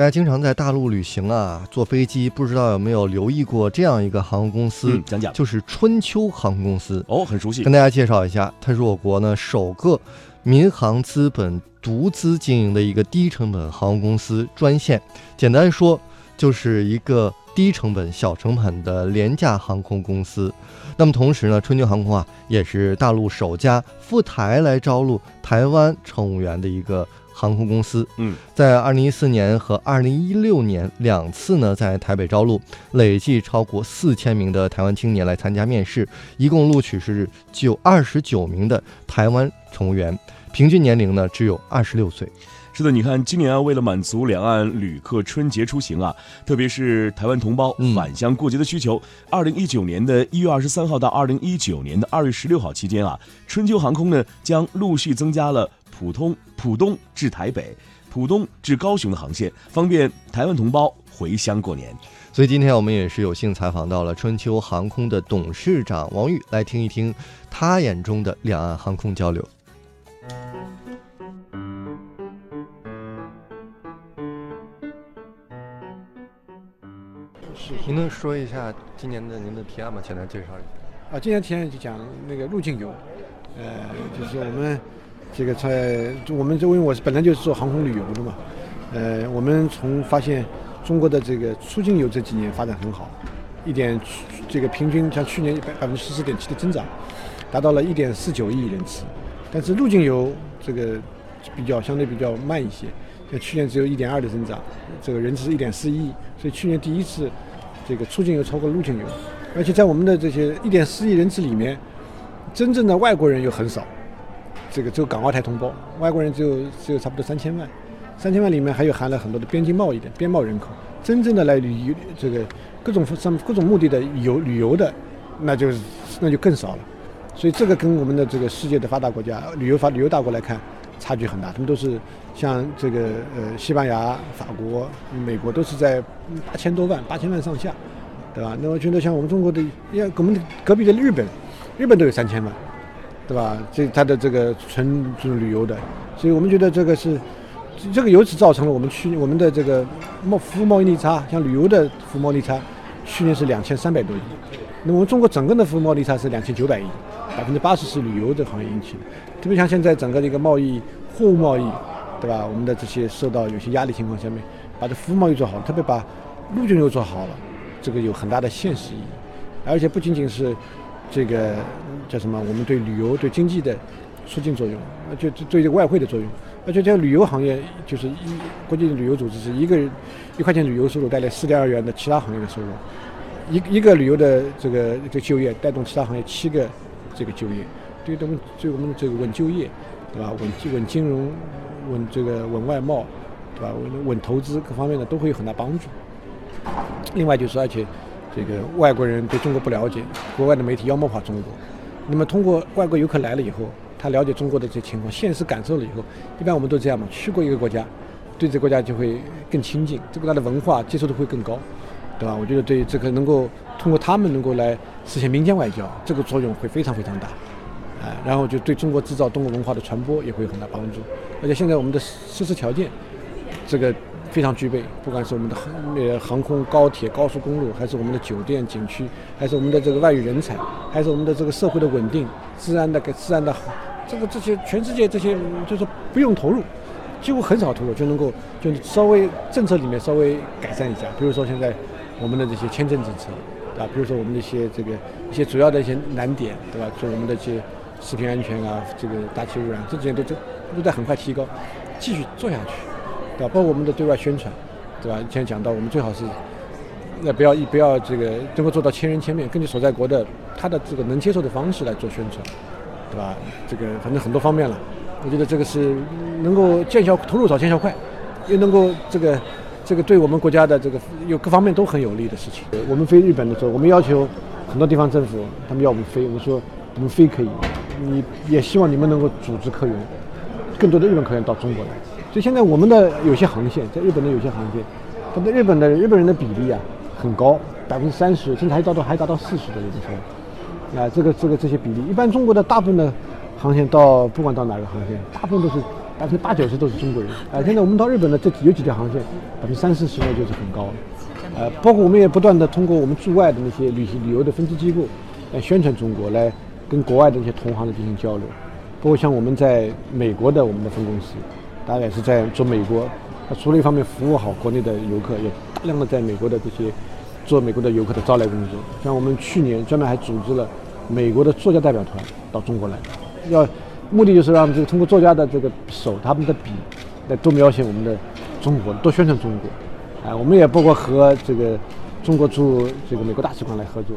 大家经常在大陆旅行啊，坐飞机，不知道有没有留意过这样一个航空公司？嗯，讲讲，就是春秋航空公司。哦，很熟悉。跟大家介绍一下，它是我国呢首个民航资本独资经营的一个低成本航空公司专线。简单说，就是一个低成本、小成本的廉价航空公司。那么同时呢，春秋航空啊，也是大陆首家赴台来招录台湾乘务员的一个。航空公司，嗯，在二零一四年和二零一六年两次呢，在台北招录，累计超过四千名的台湾青年来参加面试，一共录取是九二十九名的台湾乘务员，平均年龄呢只有二十六岁。是的，你看今年啊，为了满足两岸旅客春节出行啊，特别是台湾同胞返乡过节的需求，二零一九年的一月二十三号到二零一九年的二月十六号期间啊，春秋航空呢将陆续增加了。普通浦东至台北、浦东至高雄的航线，方便台湾同胞回乡过年。所以今天我们也是有幸采访到了春秋航空的董事长王玉，来听一听他眼中的两岸航空交流。您能说一下今年的您的提案吗？简单介绍一下。啊，今年提案就讲那个入境游，呃，就是我们。这个在我们这，因为我是本来就是做航空旅游的嘛，呃，我们从发现中国的这个出境游这几年发展很好，一点这个平均像去年一百百分之十四点七的增长，达到了一点四九亿人次，但是入境游这个比较相对比较慢一些，像去年只有一点二的增长，这个人次一点四亿，所以去年第一次这个出境游超过入境游，而且在我们的这些一点四亿人次里面，真正的外国人又很少。这个只有港澳台同胞，外国人只有只有差不多三千万，三千万里面还有含了很多的边境贸易的边贸人口，真正的来旅游这个各种上各种目的的游旅游的，那就那就更少了。所以这个跟我们的这个世界的发达国家旅游发旅游大国来看，差距很大。他们都是像这个呃西班牙、法国、美国都是在八千多万、八千万上下，对吧？那我觉得像我们中国的，要我们隔壁的日本，日本都有三千万。对吧？这它的这个纯就是旅游的，所以我们觉得这个是，这个由此造成了我们去我们的这个贸服务贸易逆差，像旅游的服务贸易逆差，去年是两千三百多亿，那么我们中国整个的服务贸易逆差是两千九百亿，百分之八十是旅游的行业引起的。特别像现在整个的一个贸易货物贸易，对吧？我们的这些受到有些压力情况下面，把这服务贸易做好，特别把陆军又做好了，这个有很大的现实意义，而且不仅仅是。这个叫什么？我们对旅游、对经济的促进作用，那就对这个外汇的作用。而且这个旅游行业就是一国际旅游组织是一个一块钱旅游收入带来四点二元的其他行业的收入，一一个旅游的这个这个就业带动其他行业七个这个就业，对我们对我们这个稳就业，对吧？稳稳金融、稳这个稳外贸，对吧？稳稳投资各方面的都会有很大帮助。另外就是而且。这个外国人对中国不了解，国外的媒体妖魔化中国。那么通过外国游客来了以后，他了解中国的这情况，现实感受了以后，一般我们都这样嘛，去过一个国家，对这个国家就会更亲近，这个国家的文化接受度会更高，对吧？我觉得对这个能够通过他们能够来实现民间外交，这个作用会非常非常大，啊，然后就对中国制造中国文化的传播也会有很大帮助。而且现在我们的设施条件，这个。非常具备，不管是我们的航呃航空、高铁、高速公路，还是我们的酒店、景区，还是我们的这个外语人才，还是我们的这个社会的稳定、治安的、给治安的好，这个这些全世界这些就是不用投入，几乎很少投入就能够就稍微政策里面稍微改善一下。比如说现在我们的这些签证政策，对吧？比如说我们的一些这个一些主要的一些难点，对吧？就我们的一些食品安全啊，这个大气污染，这几年都都都在很快提高，继续做下去。包括我们的对外宣传，对吧？以前讲到，我们最好是，那不要一不要这个能够做到千人千面，根据所在国的他的这个能接受的方式来做宣传，对吧？这个反正很多方面了，我觉得这个是能够见效投入少见效快，又能够这个这个对我们国家的这个有各方面都很有利的事情。我们飞日本的时候，我们要求很多地方政府他们要我们飞，我们说我们飞可以，你也希望你们能够组织客源，更多的日本客源到中国来。所以现在我们的有些航线，在日本的有些航线，它的日本的日本人的比例啊很高，百分之三十，甚至还达到还达到四十的有的时候，啊，这个这个这些比例，一般中国的大部分的航线到不管到哪个航线，大部分都是百分之八九十都是中国人。啊，现在我们到日本的这有几条航线，百分之三四十呢就是很高了。呃，包括我们也不断的通过我们驻外的那些旅行旅游的分支机构来宣传中国，来跟国外的一些同行的进行交流。包括像我们在美国的我们的分公司，大概是在做美国，他除了一方面服务好国内的游客，也大量的在美国的这些做美国的游客的招来工作。像我们去年专门还组织了美国的作家代表团到中国来，要目的就是让这个通过作家的这个手，他们的笔，来多描写我们的中国，多宣传中国。啊，我们也包括和这个中国驻这个美国大使馆来合作，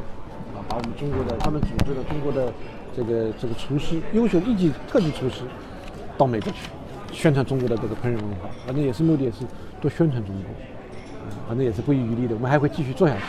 啊，把我们中国的他们组织的中国的这个这个厨师，优秀一级特级厨师，到美国去宣传中国的这个烹饪文化，反正也是目的也是多宣传中国。反正也是不遗余力的，我们还会继续做下去。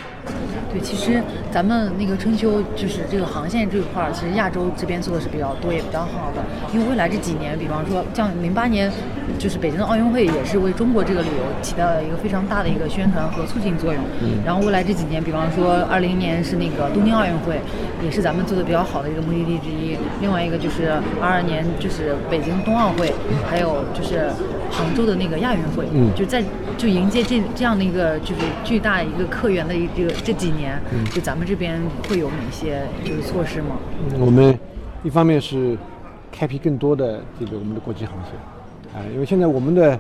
对，其实咱们那个春秋就是这个航线这一块儿，其实亚洲这边做的是比较多，也比较好的。因为未来这几年，比方说像零八年，就是北京的奥运会，也是为中国这个旅游起到了一个非常大的一个宣传和促进作用。嗯。然后未来这几年，比方说二零年是那个东京奥运会，也是咱们做的比较好的一个目的地之一。另外一个就是二二年就是北京冬奥会，还有就是杭州的那个亚运会。嗯。就在就迎接这这样的。一个就是巨大一个客源的一个这几年，就咱们这边会有哪些就是措施吗？我们一方面是开辟更多的这个我们的国际航线，啊，因为现在我们的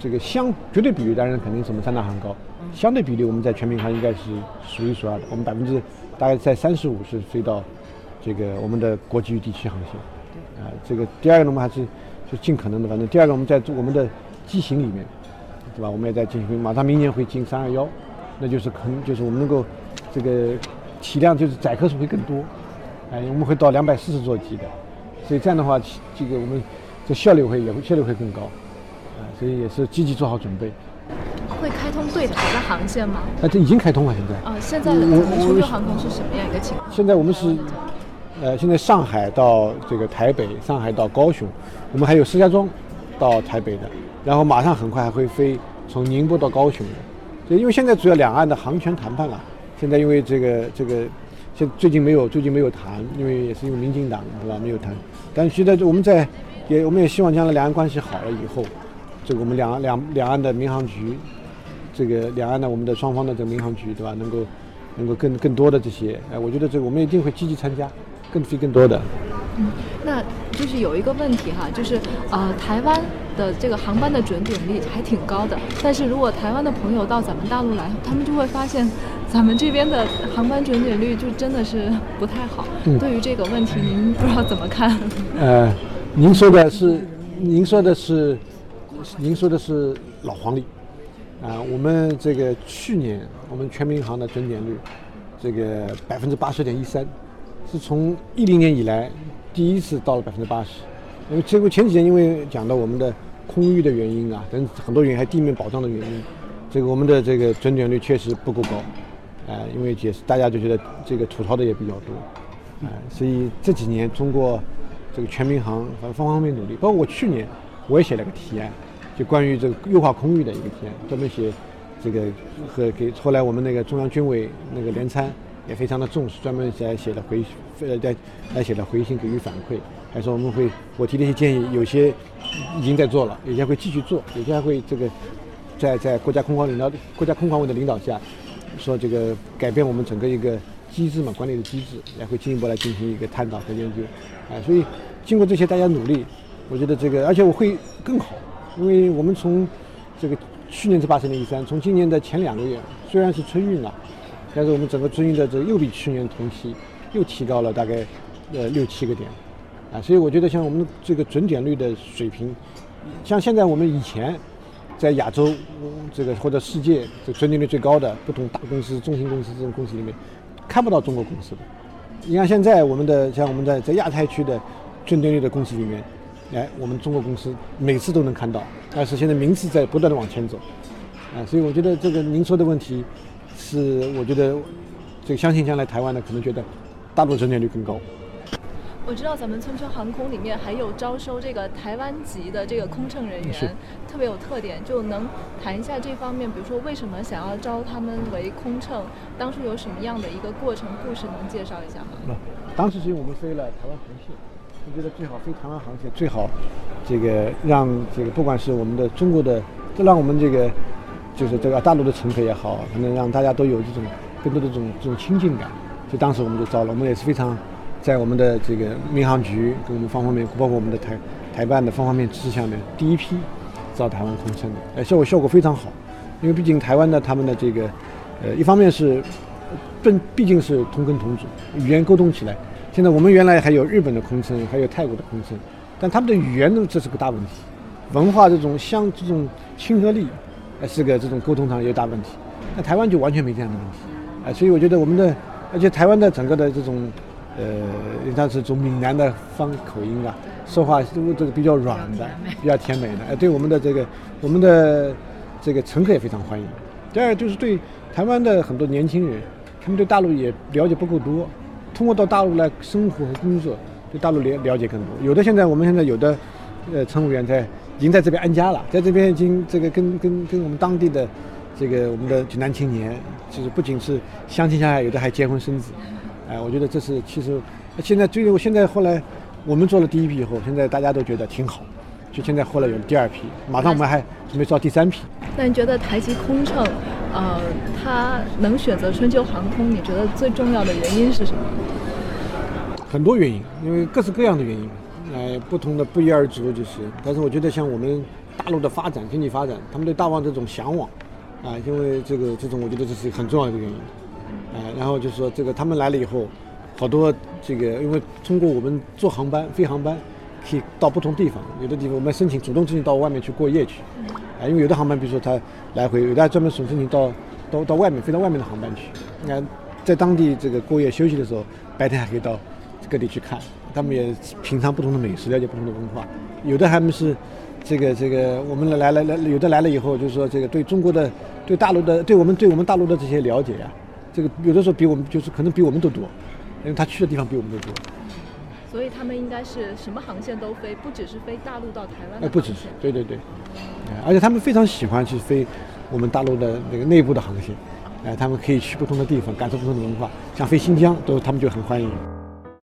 这个相绝对比例当然肯定是我们三大航高，相对比例我们在全民航应该是数一数二的，我们百分之大概在三十五是飞到这个我们的国际与地区航线，啊，这个第二个呢我们还是就尽可能的，反正第二个我们在我们的机型里面。对吧？我们也在进行，马上明年会进三二幺，那就是可能就是我们能够这个体量就是载客数会更多，哎，我们会到两百四十座机的，所以这样的话，这个我们这效率会也会效率会更高，啊，所以也是积极做好准备。会开通对台的航线吗？啊，这已经开通了，现在。啊，现在的咱们春秋航空是什么样一个情况？现在我们是，呃，现在上海到这个台北，上海到高雄，我们还有石家庄到台北的。然后马上很快还会飞从宁波到高雄的，就因为现在主要两岸的航权谈判了，现在因为这个这个，现最近没有最近没有谈，因为也是因为民进党是吧没有谈，但现在我们在也我们也希望将来两岸关系好了以后，这个我们两两两岸的民航局，这个两岸的我们的双方的这个民航局对吧能够能够更更多的这些，哎，我觉得这个我们一定会积极参加，更飞更多的。嗯，那就是有一个问题哈，就是呃台湾。的这个航班的准点率还挺高的，但是如果台湾的朋友到咱们大陆来，他们就会发现，咱们这边的航班准点率就真的是不太好。对于这个问题，您不知道怎么看？呃，您说的是，您说的是，您说的是老黄历啊。我们这个去年我们全民航的准点率，这个百分之八十点一三，是从一零年以来第一次到了百分之八十。因为这个前几年因为讲到我们的。空域的原因啊，等很多原因，还地面保障的原因，这个我们的这个准点率确实不够高，哎，因为解释大家就觉得这个吐槽的也比较多，哎，所以这几年通过这个全民航方方方面面努力，包括我去年我也写了个提案，就关于这个优化空域的一个提案，专门写这个和给后来我们那个中央军委那个联参也非常的重视，专门在写了回呃在来写了回信给予反馈。还说我们会，我提的一些建议，有些已经在做了，有些会继续做，有些还会这个在在国家空管领导、国家空管委的领导下，说这个改变我们整个一个机制嘛，管理的机制，也会进一步来进行一个探讨和研究。啊，所以经过这些大家努力，我觉得这个，而且我会更好，因为我们从这个去年是八十点一三，从今年的前两个月虽然是春运了，但是我们整个春运的这又比去年同期又提高了大概呃六七个点。啊，所以我觉得像我们这个准点率的水平，像现在我们以前在亚洲这个或者世界这准点率最高的不同大公司、中型公司这种公司里面，看不到中国公司的。你看现在我们的像我们在在亚太区的准点率的公司里面，哎，我们中国公司每次都能看到，但是现在名次在不断的往前走。啊，所以我觉得这个您说的问题是，我觉得这个相信将来台湾呢可能觉得大陆准点率更高。我知道咱们春秋航空里面还有招收这个台湾籍的这个空乘人员，特别有特点，就能谈一下这方面，比如说为什么想要招他们为空乘，当初有什么样的一个过程故事，能介绍一下吗？当时是因为我们飞了台湾航线，我觉得最好飞台湾航线，最好这个让这个不管是我们的中国的，就让我们这个就是这个大陆的乘客也好，可能让大家都有这种更多的这种这种亲近感。所以当时我们就招了，我们也是非常在我们的这个民航局跟我们方方面，包括我们的台台办的方方面支持下面，第一批招台湾空乘的，呃，效果效果非常好。因为毕竟台湾的他们的这个，呃，一方面是，毕毕竟是同根同祖，语言沟通起来。现在我们原来还有日本的空乘，还有泰国的空乘，但他们的语言呢，这是个大问题。文化这种相这种亲和力，呃，是个这种沟通上有大问题。那台湾就完全没这样的问题，啊，所以我觉得我们的，而且台湾的整个的这种，呃，它是从闽南的方口音啊，说话都这个比较软的，比较甜美的，哎，对我们的这个我们的。这个乘客也非常欢迎。第二就是对台湾的很多年轻人，他们对大陆也了解不够多，通过到大陆来生活和工作，对大陆了了解更多。有的现在我们现在有的，呃，乘务员在已经在这边安家了，在这边已经这个跟跟跟我们当地的这个我们的南青年，就是不仅是相亲相爱，有的还结婚生子。哎，我觉得这是其实现在最后现在后来我们做了第一批以后，现在大家都觉得挺好。就现在后来有了第二批，马上我们还准备招第三批。那你觉得台籍空乘，呃，他能选择春秋航空，你觉得最重要的原因是什么？很多原因，因为各式各样的原因，哎，不同的不一而足就是。但是我觉得像我们大陆的发展、经济发展，他们对大望这种向往，啊，因为这个这种，我觉得这是很重要的一个原因。啊，然后就是说这个他们来了以后，好多这个因为通过我们坐航班、飞航班。可以到不同地方，有的地方我们申请主动申请到外面去过夜去，啊，因为有的航班，比如说他来回，有的还专门申请到到到外面飞到外面的航班去。你看，在当地这个过夜休息的时候，白天还可以到各地去看，他们也品尝不同的美食，了解不同的文化。有的他们是这个这个我们来来来，有的来了以后，就是说这个对中国的、对大陆的、对我们对我们大陆的这些了解呀，这个有的时候比我们就是可能比我们都多，因为他去的地方比我们都多。所以他们应该是什么航线都飞，不只是飞大陆到台湾。哎，不只是，对对对，而且他们非常喜欢去飞我们大陆的那个内部的航线，哎，他们可以去不同的地方，感受不同的文化，像飞新疆都他们就很欢迎。